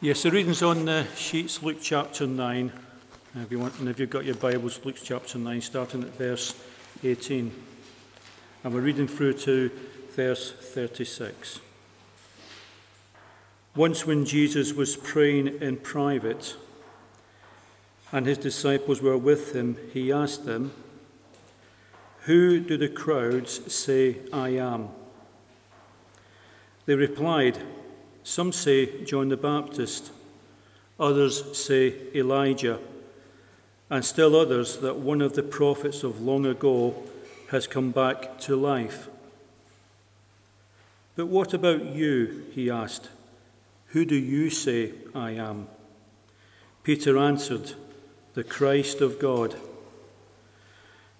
Yes, the reading's on the sheets, Luke chapter 9. If you want, and if you've got your Bibles, Luke chapter 9, starting at verse 18. And we're reading through to verse 36. Once, when Jesus was praying in private and his disciples were with him, he asked them, Who do the crowds say I am? They replied, Some say John the Baptist, others say Elijah, and still others that one of the prophets of long ago has come back to life. But what about you? He asked. Who do you say I am? Peter answered, The Christ of God.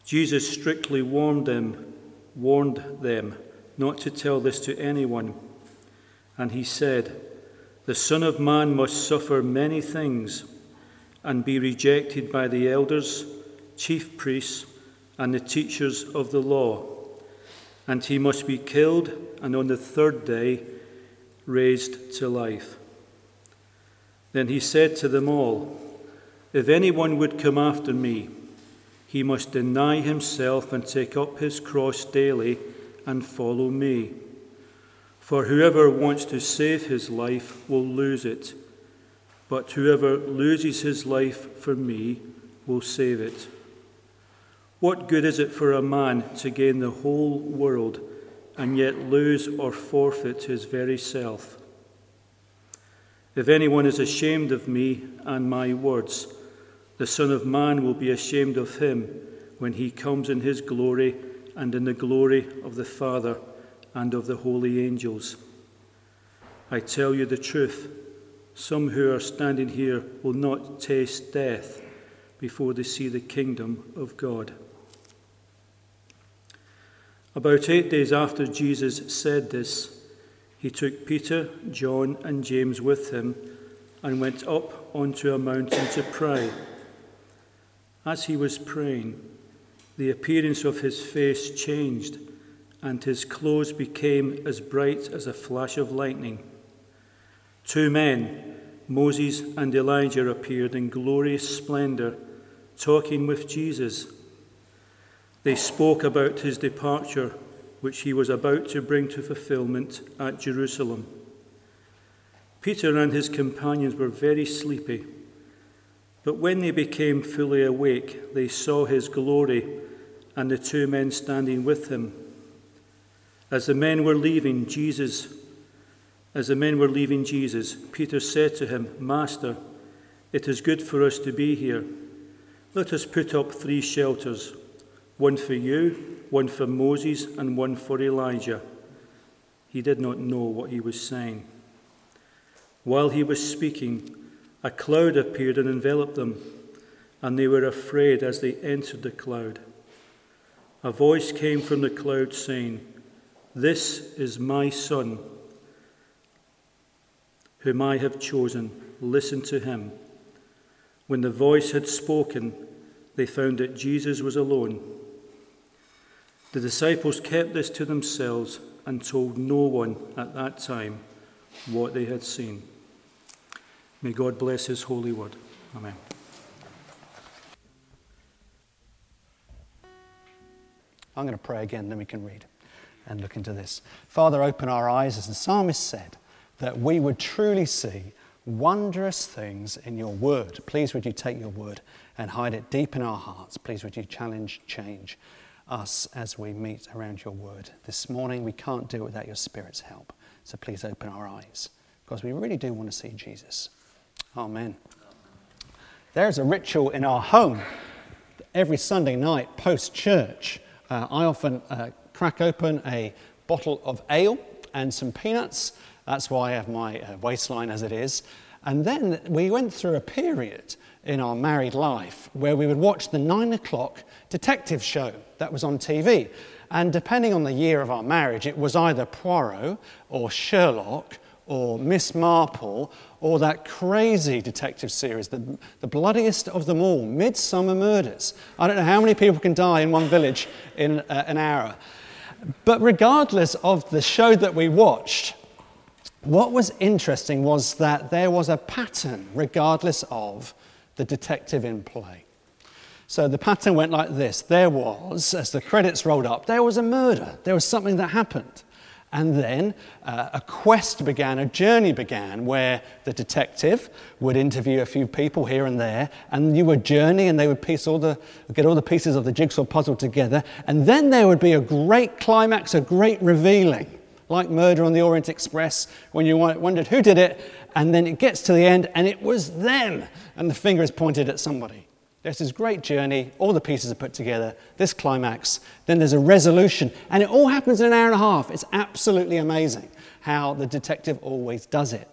Jesus strictly warned them, warned them not to tell this to anyone and he said, The Son of Man must suffer many things and be rejected by the elders, chief priests, and the teachers of the law. And he must be killed and on the third day raised to life. Then he said to them all, If anyone would come after me, he must deny himself and take up his cross daily and follow me. For whoever wants to save his life will lose it, but whoever loses his life for me will save it. What good is it for a man to gain the whole world and yet lose or forfeit his very self? If anyone is ashamed of me and my words, the Son of Man will be ashamed of him when he comes in his glory and in the glory of the Father and of the holy angels. I tell you the truth, some who are standing here will not taste death before they see the kingdom of God. About eight days after Jesus said this, he took Peter, John, and James with him and went up onto a mountain to pray. As he was praying, the appearance of his face changed and his clothes became as bright as a flash of lightning. Two men, Moses and Elijah, appeared in glorious splendor, talking with Jesus. They spoke about his departure, which he was about to bring to fulfillment at Jerusalem. Peter and his companions were very sleepy, but when they became fully awake, they saw his glory and the two men standing with him. As the men were leaving Jesus, as the men were leaving Jesus, Peter said to him, Master, it is good for us to be here. Let us put up three shelters one for you, one for Moses, and one for Elijah. He did not know what he was saying. While he was speaking, a cloud appeared and enveloped them, and they were afraid as they entered the cloud. A voice came from the cloud saying, this is my Son, whom I have chosen. Listen to him. When the voice had spoken, they found that Jesus was alone. The disciples kept this to themselves and told no one at that time what they had seen. May God bless his holy word. Amen. I'm going to pray again, then we can read and look into this. Father, open our eyes, as the psalmist said, that we would truly see wondrous things in your word. Please, would you take your word and hide it deep in our hearts? Please, would you challenge, change us as we meet around your word. This morning, we can't do it without your Spirit's help. So please open our eyes because we really do want to see Jesus. Amen. There's a ritual in our home every Sunday night post church. Uh, I often uh, crack open a bottle of ale and some peanuts. That's why I have my uh, waistline as it is. And then we went through a period in our married life where we would watch the nine o'clock detective show that was on TV. And depending on the year of our marriage, it was either Poirot or Sherlock or Miss Marple or that crazy detective series, the, the bloodiest of them all, Midsomer Murders. I don't know how many people can die in one village in uh, an hour. But regardless of the show that we watched, what was interesting was that there was a pattern regardless of the detective in play. So the pattern went like this there was, as the credits rolled up, there was a murder, there was something that happened. And then uh, a quest began, a journey began, where the detective would interview a few people here and there, and you would journey, and they would piece all the, get all the pieces of the jigsaw puzzle together, and then there would be a great climax, a great revealing, like Murder on the Orient Express, when you wondered who did it, and then it gets to the end, and it was them, and the finger is pointed at somebody. There's this great journey, all the pieces are put together, this climax, then there's a resolution, and it all happens in an hour and a half. It's absolutely amazing how the detective always does it.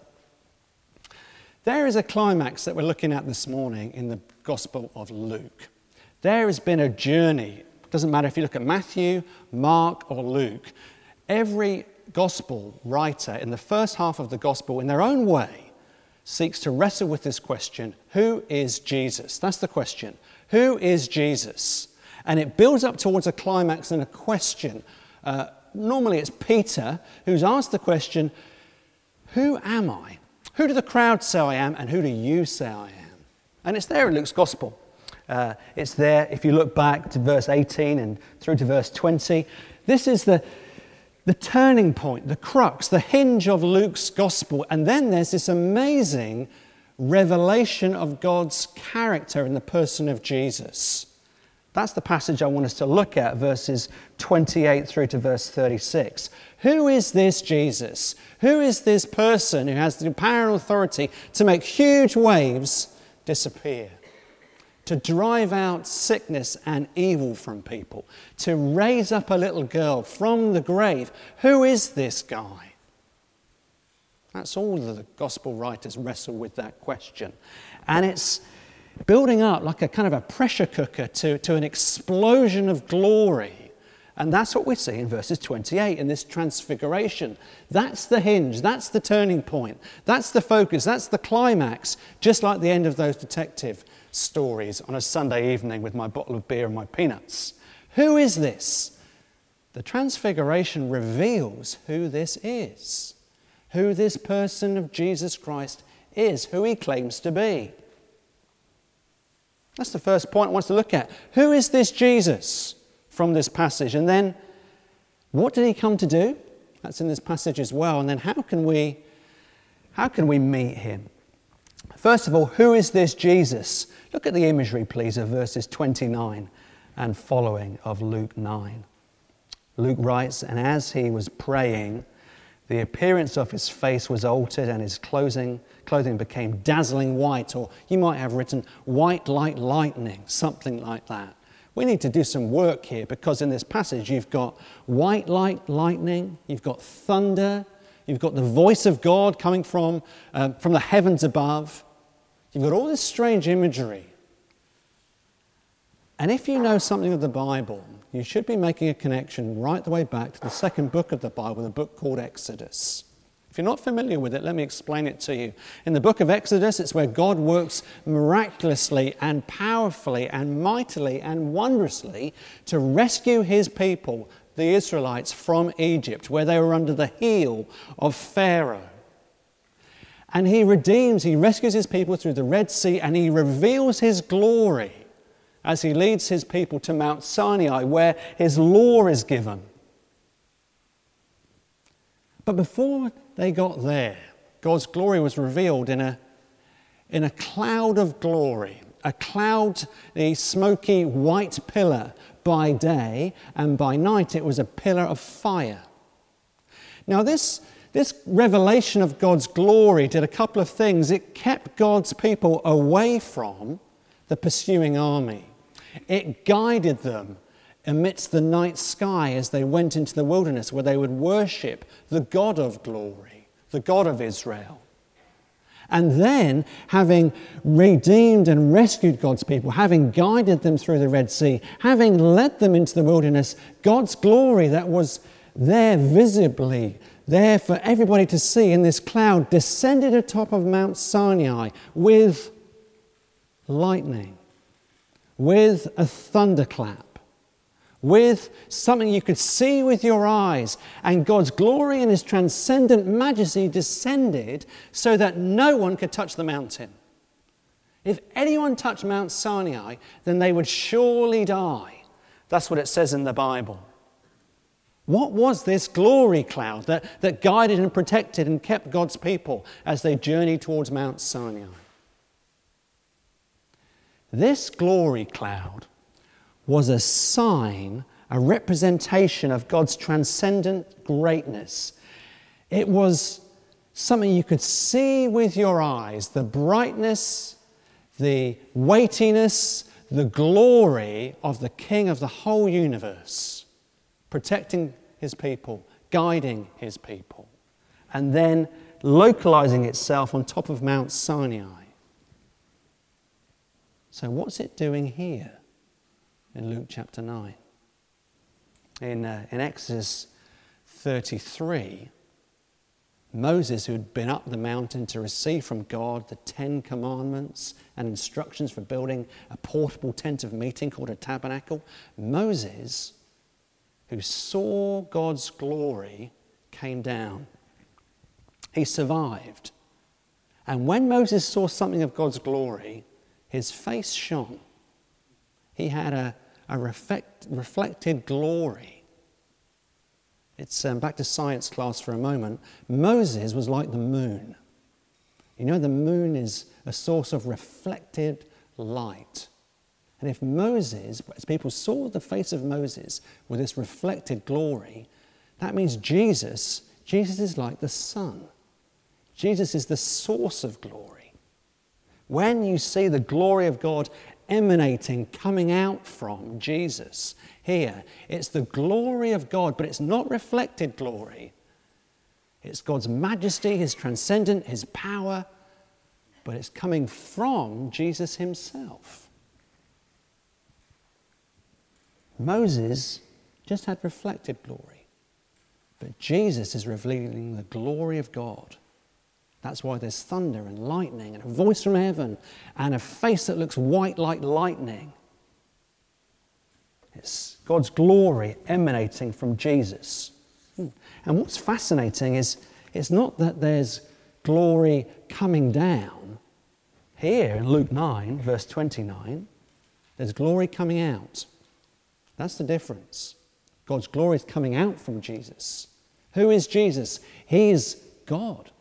There is a climax that we're looking at this morning in the Gospel of Luke. There has been a journey. It doesn't matter if you look at Matthew, Mark, or Luke. Every Gospel writer in the first half of the Gospel, in their own way, seeks to wrestle with this question Who is Jesus? That's the question. Who is Jesus? And it builds up towards a climax and a question. Uh, normally it's Peter who's asked the question Who am I? Who do the crowd say I am, and who do you say I am? And it's there in Luke's Gospel. Uh, it's there if you look back to verse 18 and through to verse 20. This is the, the turning point, the crux, the hinge of Luke's gospel. And then there's this amazing revelation of God's character in the person of Jesus. That's the passage I want us to look at, verses 28 through to verse 36. Who is this Jesus? Who is this person who has the power and authority to make huge waves disappear? To drive out sickness and evil from people, to raise up a little girl from the grave. Who is this guy? That's all the gospel writers wrestle with that question. And it's building up like a kind of a pressure cooker to, to an explosion of glory. And that's what we see in verses 28 in this transfiguration. That's the hinge, that's the turning point, that's the focus, that's the climax, just like the end of those detective stories on a Sunday evening with my bottle of beer and my peanuts. Who is this? The Transfiguration reveals who this is, who this person of Jesus Christ is, who he claims to be. That's the first point I want to look at. Who is this Jesus from this passage? And then, what did he come to do? That's in this passage as well. And then, how can we, how can we meet him? First of all, who is this Jesus? Look at the imagery, please, of verses 29 and following of Luke 9. Luke writes, And as he was praying, the appearance of his face was altered and his clothing, clothing became dazzling white, or you might have written white like lightning, something like that. We need to do some work here because in this passage you've got white like lightning, you've got thunder, you've got the voice of God coming from, uh, from the heavens above, You've got all this strange imagery. And if you know something of the Bible, you should be making a connection right the way back to the second book of the Bible, the book called Exodus. If you're not familiar with it, let me explain it to you. In the book of Exodus, it's where God works miraculously and powerfully and mightily and wondrously to rescue his people, the Israelites, from Egypt, where they were under the heel of Pharaoh. And he redeems, he rescues his people through the Red Sea, and he reveals his glory as he leads his people to Mount Sinai, where his law is given. But before they got there, God's glory was revealed in a, in a cloud of glory, a cloud, a smoky white pillar by day, and by night it was a pillar of fire. Now, this this revelation of God's glory did a couple of things. It kept God's people away from the pursuing army, it guided them amidst the night sky as they went into the wilderness where they would worship the God of glory, the God of Israel. And then, having redeemed and rescued God's people, having guided them through the Red Sea, having led them into the wilderness, God's glory that was there visibly there for everybody to see in this cloud descended atop of Mount Sinai with lightning, with a thunderclap, with something you could see with your eyes, and God's glory and His transcendent majesty descended so that no one could touch the mountain. If anyone touched Mount Sinai, then they would surely die. That's what it says in the Bible. What was this glory cloud that, that guided and protected and kept God's people as they journeyed towards Mount Sinai? This glory cloud was a sign, a representation of God's transcendent greatness. It was something you could see with your eyes the brightness, the weightiness, the glory of the King of the whole universe, protecting his people, guiding his people, and then localizing itself on top of Mount Sinai. So, what's it doing here? in Luke chapter 9. In, uh, in Exodus 33, Moses, who had been up the mountain to receive from God the Ten Commandments and instructions for building a portable tent of meeting called a tabernacle, Moses, who saw God's glory, came down. He survived. And when Moses saw something of God's glory, his face shone. He had a, a reflect, reflected glory. It's um, back to science class for a moment. Moses was like the moon. You know, the moon is a source of reflected light. And if Moses, as people saw the face of Moses with this reflected glory, that means Jesus, Jesus is like the sun. Jesus is the source of glory. When you see the glory of God emanating, coming out from Jesus here. It's the glory of God, but it's not reflected glory. It's God's majesty, His transcendent, His power, but it's coming from Jesus Himself. Moses just had reflected glory, but Jesus is revealing the glory of God. That's why there's thunder and lightning and a voice from heaven and a face that looks white like lightning. It's God's glory emanating from Jesus. Hmm. And what's fascinating is it's not that there's glory coming down. Here in Luke 9, verse 29, there's glory coming out. That's the difference. God's glory is coming out from Jesus. Who is Jesus? He is God.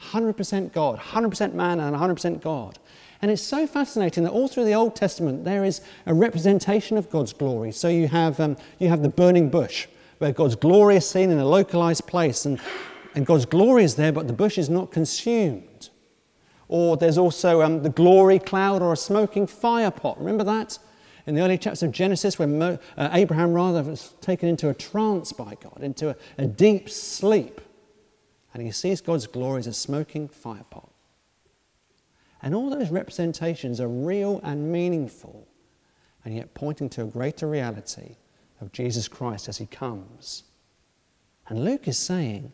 100% God, 100% man, and 100% God. And it's so fascinating that all through the Old Testament there is a representation of God's glory. So you have, um, you have the burning bush, where God's glory is seen in a localized place, and, and God's glory is there, but the bush is not consumed. Or there's also um, the glory cloud or a smoking fire pot. Remember that? In the early chapters of Genesis, when Mo, uh, Abraham rather was taken into a trance by God, into a, a deep sleep and he sees God's glory as a smoking firepot. And all those representations are real and meaningful, and yet pointing to a greater reality of Jesus Christ as he comes. And Luke is saying,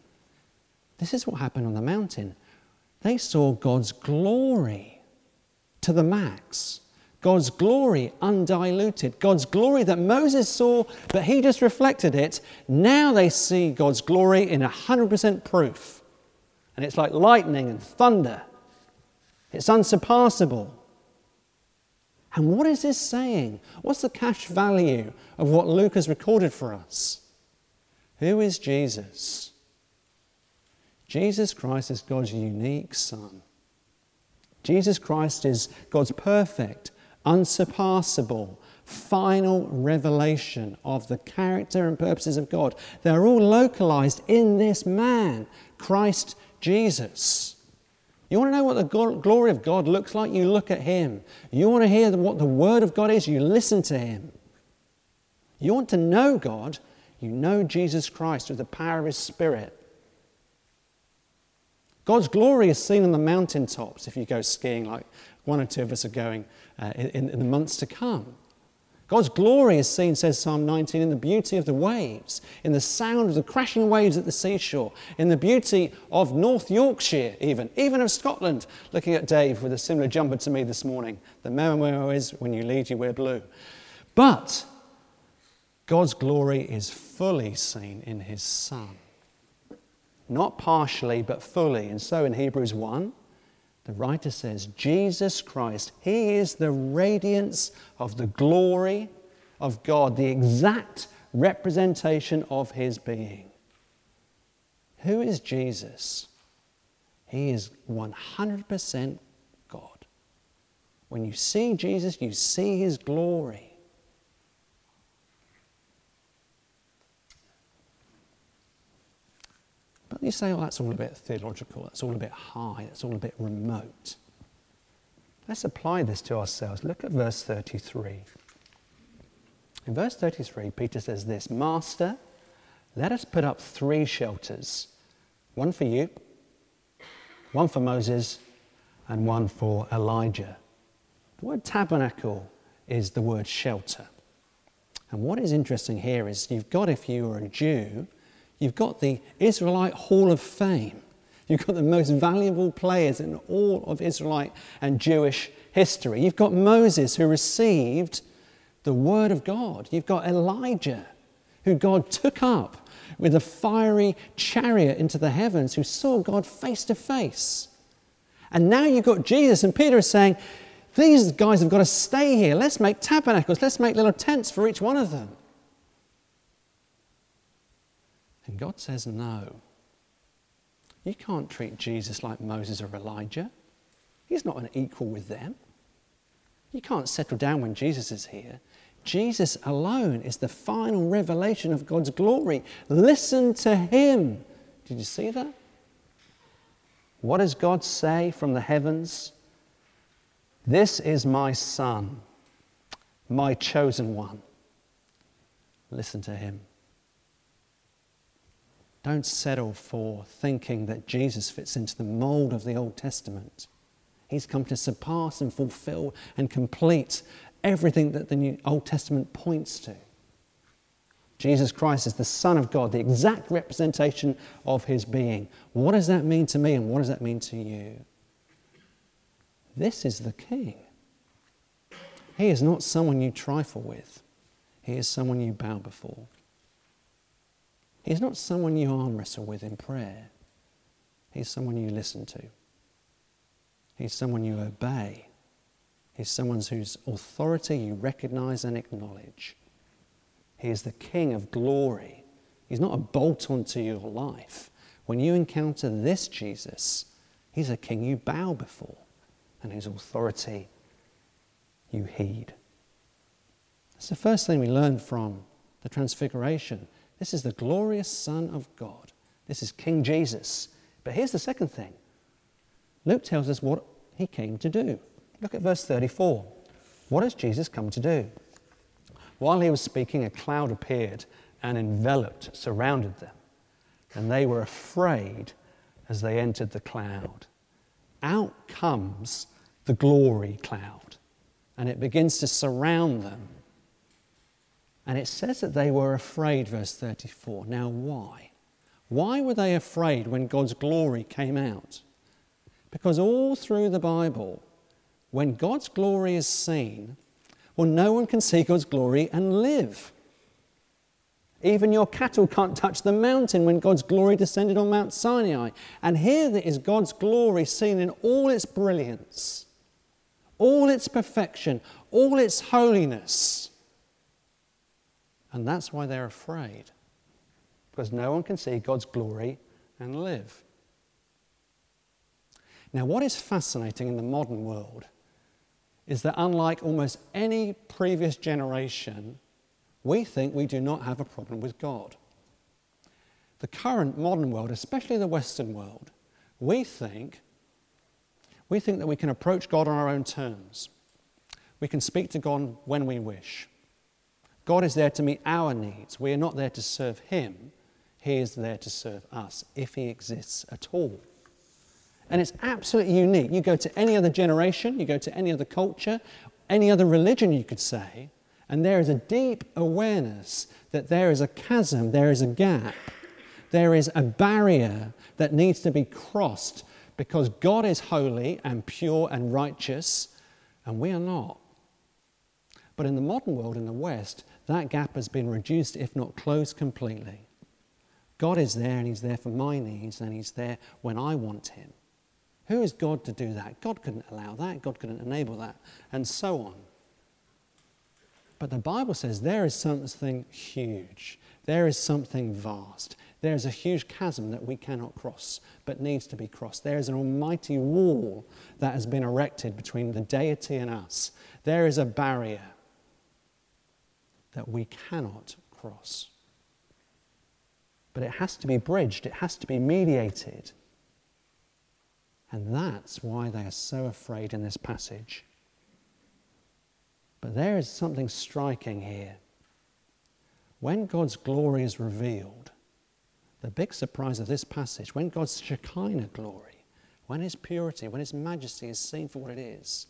this is what happened on the mountain. They saw God's glory to the max. God's glory undiluted. God's glory that Moses saw, but he just reflected it. Now they see God's glory in 100% proof. And it's like lightning and thunder, it's unsurpassable. And what is this saying? What's the cash value of what Luke has recorded for us? Who is Jesus? Jesus Christ is God's unique Son. Jesus Christ is God's perfect, unsurpassable, final revelation of the character and purposes of God. They're all localized in this man, Christ Jesus. You want to know what the glory of God looks like? You look at Him. You want to hear what the Word of God is? You listen to Him. You want to know God? You know Jesus Christ through the power of His Spirit. God's glory is seen on the mountaintops if you go skiing, like one or two of us are going uh, in, in the months to come. God's glory is seen, says Psalm 19, in the beauty of the waves, in the sound of the crashing waves at the seashore, in the beauty of North Yorkshire, even, even of Scotland. Looking at Dave with a similar jumper to me this morning. The memo is when you lead, you wear blue. But God's glory is fully seen in his Son. Not partially, but fully. And so in Hebrews 1, the writer says, Jesus Christ, he is the radiance of the glory of God, the exact representation of his being. Who is Jesus? He is 100% God. When you see Jesus, you see his glory. You say, oh, that's all a bit theological, that's all a bit high, that's all a bit remote. Let's apply this to ourselves. Look at verse 33. In verse 33, Peter says this Master, let us put up three shelters one for you, one for Moses, and one for Elijah. The word tabernacle is the word shelter. And what is interesting here is you've got, if you are a Jew, you've got the Israelite Hall of Fame. You've got the most valuable players in all of Israelite and Jewish history. You've got Moses, who received the Word of God. You've got Elijah, who God took up with a fiery chariot into the heavens, who saw God face to face. And now you've got Jesus, and Peter is saying, These guys have got to stay here. Let's make tabernacles, let's make little tents for each one of them. And God says, No. You can't treat Jesus like Moses or Elijah. He's not an equal with them. You can't settle down when Jesus is here. Jesus alone is the final revelation of God's glory. Listen to him. Did you see that? What does God say from the heavens? This is my Son, my chosen one. Listen to him. Don't settle for thinking that Jesus fits into the mold of the Old Testament. He's come to surpass and fulfill and complete everything that the New Old Testament points to. Jesus Christ is the Son of God, the exact representation of his being. What does that mean to me and what does that mean to you? This is the King. He is not someone you trifle with, he is someone you bow before. He's not someone you arm wrestle with in prayer. He's someone you listen to. He's someone you obey. He's someone whose authority you recognize and acknowledge. He is the King of glory. He's not a bolt onto your life. When you encounter this Jesus, He's a King you bow before, and His authority you heed. That's the first thing we learn from the Transfiguration. This is the glorious Son of God. This is King Jesus. But here's the second thing Luke tells us what he came to do. Look at verse 34. What has Jesus come to do? While he was speaking, a cloud appeared and enveloped, surrounded them, and they were afraid as they entered the cloud. Out comes the glory cloud, and it begins to surround them. And it says that they were afraid, verse 34. Now, why? Why were they afraid when God's glory came out? Because all through the Bible, when God's glory is seen, well, no one can see God's glory and live. Even your cattle can't touch the mountain when God's glory descended on Mount Sinai. And here is God's glory seen in all its brilliance, all its perfection, all its holiness. And that's why they're afraid, because no one can see God's glory and live. Now, what is fascinating in the modern world is that unlike almost any previous generation, we think we do not have a problem with God. The current modern world, especially the Western world, we think, we think that we can approach God on our own terms. We can speak to God when we wish. God is there to meet our needs. We are not there to serve Him. He is there to serve us, if He exists at all. And it's absolutely unique. You go to any other generation, you go to any other culture, any other religion, you could say, and there is a deep awareness that there is a chasm, there is a gap, there is a barrier that needs to be crossed because God is holy and pure and righteous, and we are not. But in the modern world, in the West, that gap has been reduced, if not closed completely. God is there and He's there for my needs and He's there when I want Him. Who is God to do that? God couldn't allow that, God couldn't enable that, and so on. But the Bible says there is something huge, there is something vast, there is a huge chasm that we cannot cross, but needs to be crossed. There is an almighty wall that has been erected between the deity and us. There is a barrier that we cannot cross. But it has to be bridged, it has to be mediated. And that's why they are so afraid in this passage. But there is something striking here. When God's glory is revealed, the big surprise of this passage, when God's Shekinah glory, when His purity, when His majesty is seen for what it is,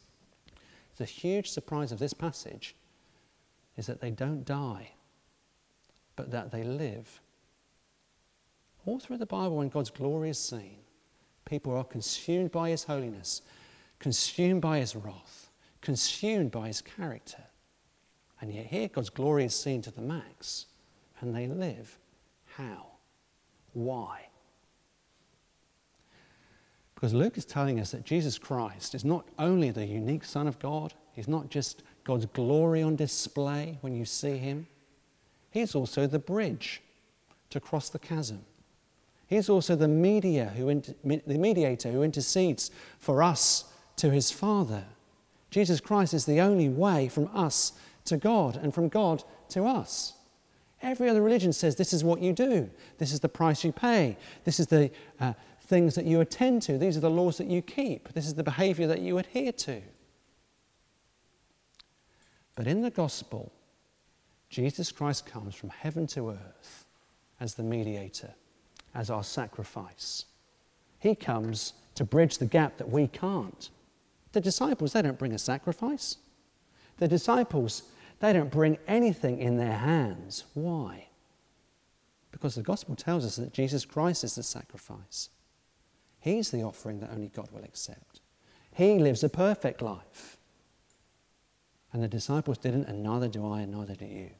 the huge surprise of this passage is that they don't die, but that they live. All through the Bible, when God's glory is seen, people are consumed by His holiness, consumed by His wrath, consumed by His character. And yet, here God's glory is seen to the max, and they live. How? Why? Because Luke is telling us that Jesus Christ is not only the unique Son of God, He's not just God's glory on display when you see Him, He's also the bridge to cross the chasm. He's also the, media who the mediator who intercedes for us to His Father. Jesus Christ is the only way from us to God and from God to us. Every other religion says this is what you do, this is the price you pay, this is the uh, things that you attend to. These are the laws that you keep. This is the behavior that you adhere to. But in the gospel, Jesus Christ comes from heaven to earth as the mediator, as our sacrifice. He comes to bridge the gap that we can't. The disciples, they don't bring a sacrifice. The disciples, they don't bring anything in their hands. Why? Because the gospel tells us that Jesus Christ is the sacrifice. He's the offering that only God will accept. He lives a perfect life. And the disciples didn't, and neither do I, and neither do you.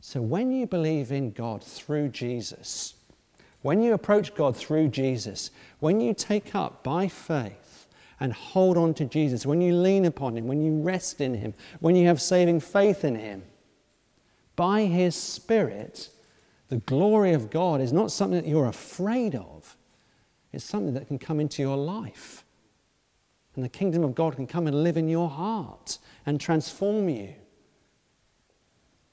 So when you believe in God through Jesus, when you approach God through Jesus, when you take up by faith and hold on to Jesus, when you lean upon Him, when you rest in Him, when you have saving faith in Him, by His Spirit, the glory of God is not something that you're afraid of, it's something that can come into your life. And the kingdom of God can come and live in your heart and transform you.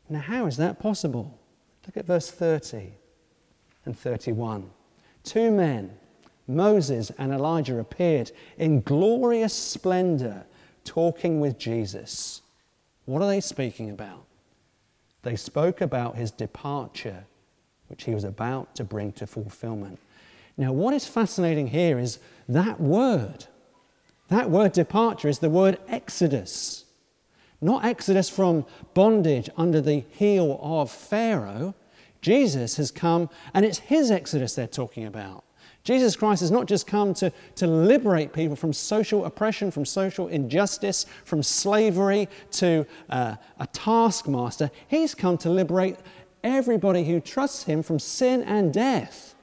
Now, how is that possible? Look at verse 30 and 31. Two men, Moses and Elijah, appeared in glorious splendor talking with Jesus. What are they speaking about? They spoke about his departure which he was about to bring to fulfillment. Now, what is fascinating here is that word. That word departure is the word exodus. Not exodus from bondage under the heel of Pharaoh. Jesus has come, and it's his exodus they're talking about. Jesus Christ has not just come to, to liberate people from social oppression, from social injustice, from slavery to uh, a taskmaster. He's come to liberate everybody who trusts him from sin and death.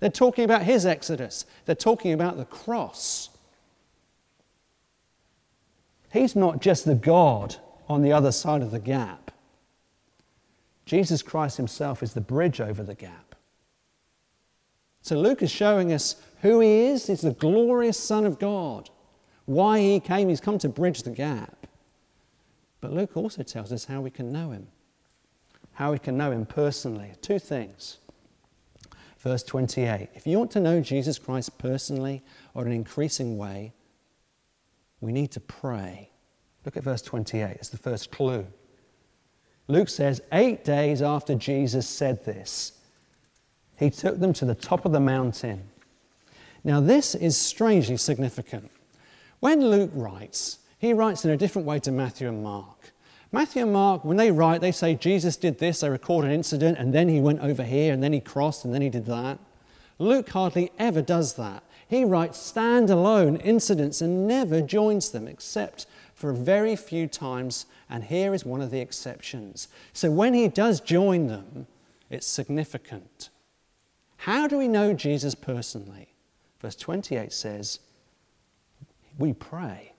They're talking about his exodus, they're talking about the cross. He's not just the God on the other side of the gap. Jesus Christ himself is the bridge over the gap. So Luke is showing us who he is. He's the glorious Son of God. Why he came, he's come to bridge the gap. But Luke also tells us how we can know him how we can know him personally. Two things. Verse 28 If you want to know Jesus Christ personally or in an increasing way, we need to pray. Look at verse 28, it's the first clue. Luke says, Eight days after Jesus said this, he took them to the top of the mountain. Now, this is strangely significant. When Luke writes, he writes in a different way to Matthew and Mark. Matthew and Mark, when they write, they say Jesus did this, they record an incident, and then he went over here, and then he crossed, and then he did that. Luke hardly ever does that. He writes standalone incidents and never joins them except for very few times, and here is one of the exceptions. So when he does join them, it's significant. How do we know Jesus personally? Verse 28 says, We pray.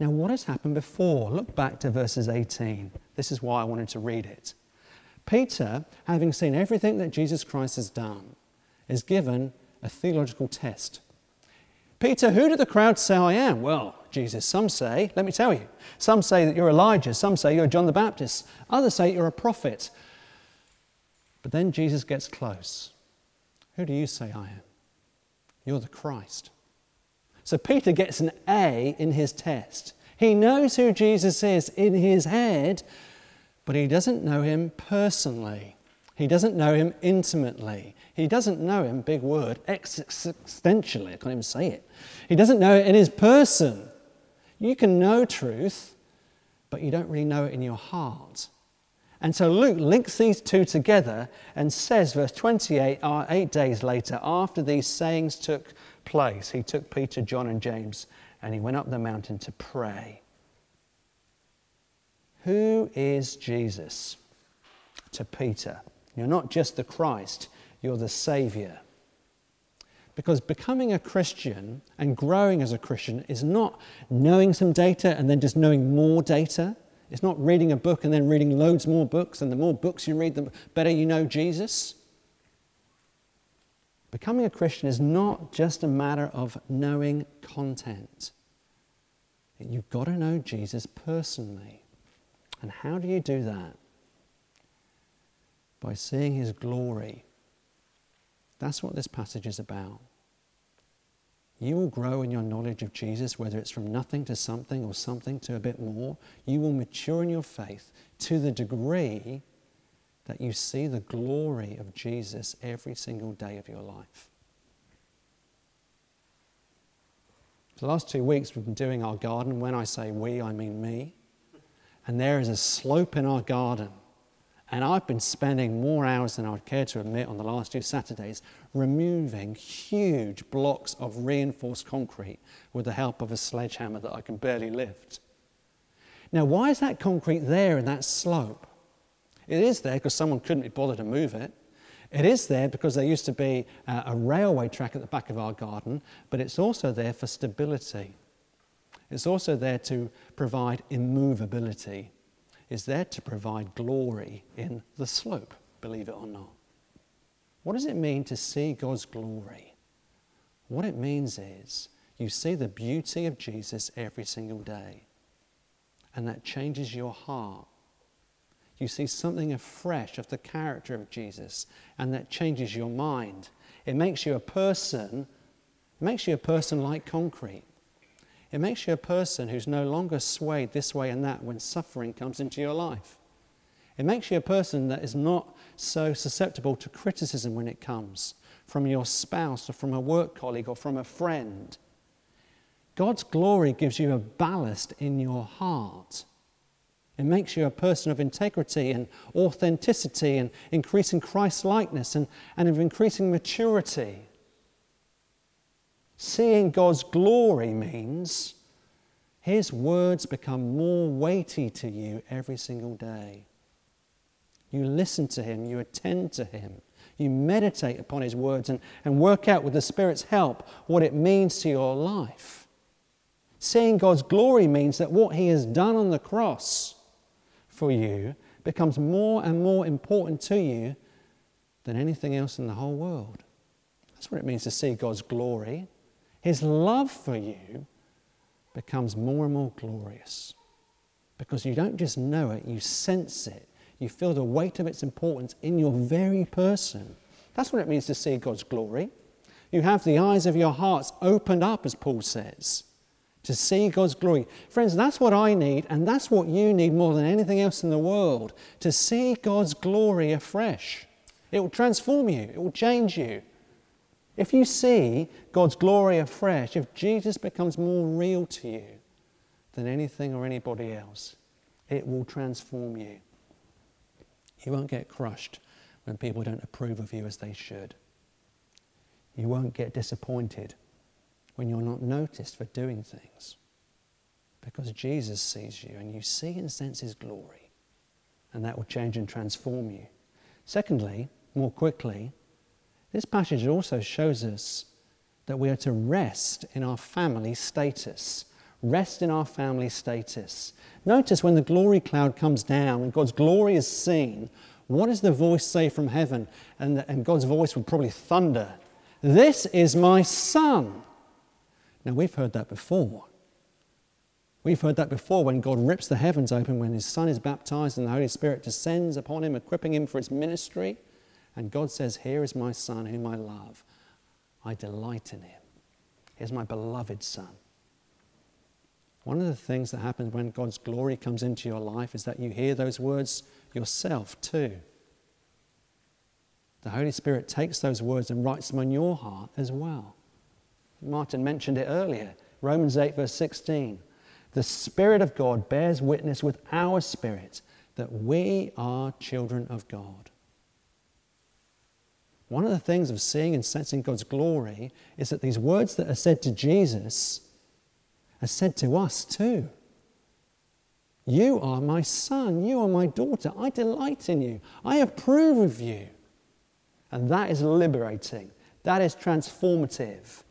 Now, what has happened before? Look back to verses 18. This is why I wanted to read it. Peter, having seen everything that Jesus Christ has done, is given a theological test. Peter, who do the crowd say I am? Well, Jesus, some say, let me tell you, some say that you're Elijah, some say you're John the Baptist, others say you're a prophet. But then Jesus gets close. Who do you say I am? You're the Christ. So Peter gets an A in his test. He knows who Jesus is in his head, but he doesn't know him personally. He doesn't know him intimately. He doesn't know him, big word, existentially. I can't even say it. He doesn't know it in his person. You can know truth, but you don't really know it in your heart. And so Luke links these two together and says, verse 28, uh, eight days later, after these sayings took place, he took Peter, John, and James, and he went up the mountain to pray. Who is Jesus? To Peter. You're not just the Christ, you're the Savior. Because becoming a Christian and growing as a Christian is not knowing some data and then just knowing more data. It's not reading a book and then reading loads more books, and the more books you read, the better you know Jesus. Becoming a Christian is not just a matter of knowing content. You've got to know Jesus personally. And how do you do that? By seeing his glory. That's what this passage is about. You will grow in your knowledge of Jesus, whether it's from nothing to something or something to a bit more. You will mature in your faith to the degree that you see the glory of Jesus every single day of your life. For the last two weeks, we've been doing our garden. When I say we, I mean me. And there is a slope in our garden. And I've been spending more hours than I would care to admit on the last two Saturdays removing huge blocks of reinforced concrete with the help of a sledgehammer that I can barely lift. Now, why is that concrete there in that slope? It is there because someone couldn't be bothered to move it. It is there because there used to be a, a railway track at the back of our garden, but it's also there for stability. It's also there to provide immovability. It's there to provide glory in the slope, believe it or not. What does it mean to see God's glory? What it means is you see the beauty of Jesus every single day, and that changes your heart. You see something afresh of the character of Jesus, and that changes your mind. It makes you a person, makes you a person like concrete. It makes you a person who's no longer swayed this way and that when suffering comes into your life. It makes you a person that is not so susceptible to criticism when it comes from your spouse or from a work colleague or from a friend. God's glory gives you a ballast in your heart. It makes you a person of integrity and authenticity and increasing Christ likeness and, and of increasing maturity. Seeing God's glory means His words become more weighty to you every single day. You listen to Him, you attend to Him, you meditate upon His words and, and work out with the Spirit's help what it means to your life. Seeing God's glory means that what He has done on the cross for you becomes more and more important to you than anything else in the whole world. That's what it means to see God's glory. His love for you becomes more and more glorious because you don't just know it, you sense it. You feel the weight of its importance in your very person. That's what it means to see God's glory. You have the eyes of your hearts opened up, as Paul says, to see God's glory. Friends, that's what I need, and that's what you need more than anything else in the world to see God's glory afresh. It will transform you, it will change you. If you see God's glory afresh, if Jesus becomes more real to you than anything or anybody else, it will transform you. You won't get crushed when people don't approve of you as they should. You won't get disappointed when you're not noticed for doing things. because Jesus sees you and you see and sense his glory. And that will change and transform you. Secondly, more quickly, this passage also shows us that we are to rest in our family status. Rest in our family status. Notice when the glory cloud comes down and God's glory is seen, what does the voice say from heaven? And, and God's voice would probably thunder This is my son. Now, we've heard that before. We've heard that before when God rips the heavens open, when his son is baptized and the Holy Spirit descends upon him, equipping him for his ministry. And God says, Here is my son whom I love. I delight in him. Here's my beloved son. One of the things that happens when God's glory comes into your life is that you hear those words yourself too. The Holy Spirit takes those words and writes them on your heart as well. Martin mentioned it earlier Romans 8, verse 16. The Spirit of God bears witness with our spirit that we are children of God. One of the things of seeing and sensing God's glory is that these words that are said to Jesus are said to us too. You are my son. You are my daughter. I delight in you. I approve of you. And that is liberating. That is transformative.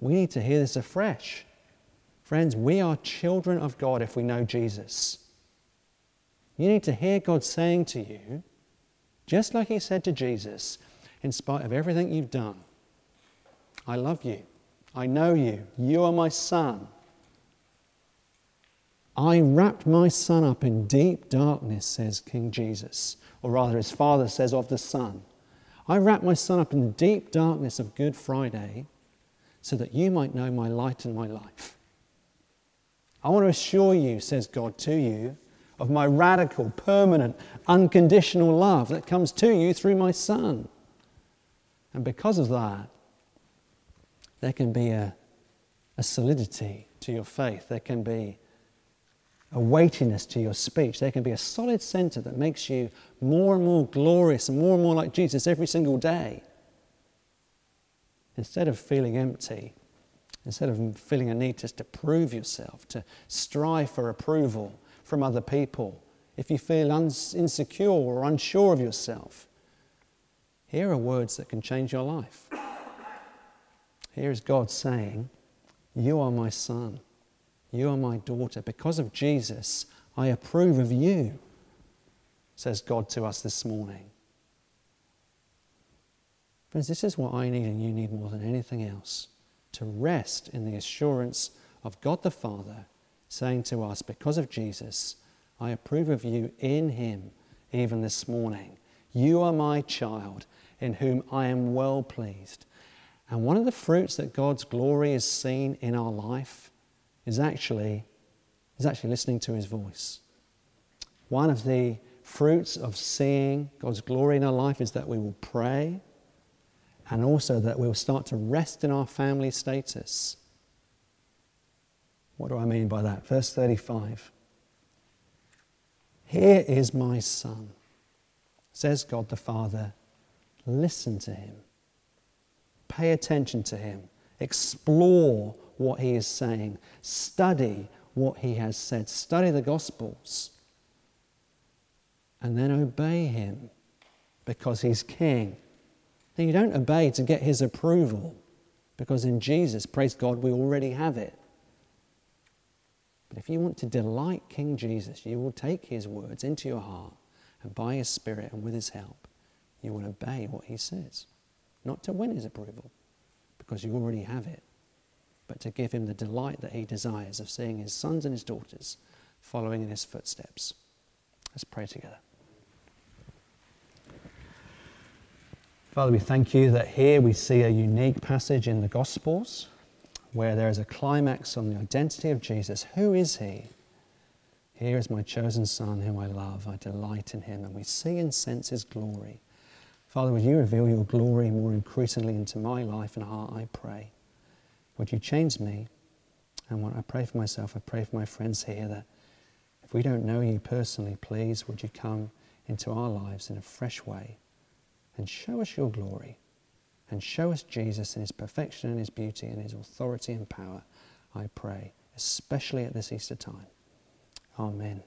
We need to hear this afresh. Friends, we are children of God if we know Jesus. You need to hear God saying to you, just like He said to Jesus, in spite of everything you've done, I love you. I know you. You are my son. I wrapped my son up in deep darkness, says King Jesus, or rather, his father says of the son. I wrapped my son up in the deep darkness of Good Friday so that you might know my light and my life. I want to assure you, says God to you, of my radical, permanent, unconditional love that comes to you through my son. And because of that, there can be a, a solidity to your faith. There can be a weightiness to your speech. There can be a solid center that makes you more and more glorious and more and more like Jesus every single day. Instead of feeling empty, instead of feeling a need just to prove yourself, to strive for approval from other people, if you feel insecure or unsure of yourself, here are words that can change your life. Here is God saying, You are my son. You are my daughter. Because of Jesus, I approve of you, says God to us this morning. Friends, this is what I need and you need more than anything else to rest in the assurance of God the Father saying to us, Because of Jesus, I approve of you in Him even this morning. You are my child in whom I am well pleased. And one of the fruits that God's glory is seen in our life is actually, is actually listening to his voice. One of the fruits of seeing God's glory in our life is that we will pray and also that we will start to rest in our family status. What do I mean by that? Verse 35. Here is my son, says God the Father. Listen to him. Pay attention to him. Explore what he is saying. Study what he has said. Study the Gospels. And then obey him because he's king. Now, you don't obey to get his approval because in Jesus, praise God, we already have it. If you want to delight King Jesus, you will take his words into your heart and by his Spirit and with his help, you will obey what he says not to win his approval, because you already have it, but to give him the delight that he desires of seeing his sons and his daughters following in his footsteps. Let's pray together. Father, we thank you that here we see a unique passage in the Gospels where there is a climax on the identity of Jesus. Who is he? Here is my chosen Son whom I love. I delight in him, and we see and sense his glory. Father, would you reveal your glory more increasingly into my life and heart, I pray. Would you change me? And when I pray for myself, I pray for my friends here that if we don't know you personally, please, would you come into our lives in a fresh way and show us your glory and show us Jesus in his perfection and his beauty and his authority and power, I pray, especially at this Easter time. Amen.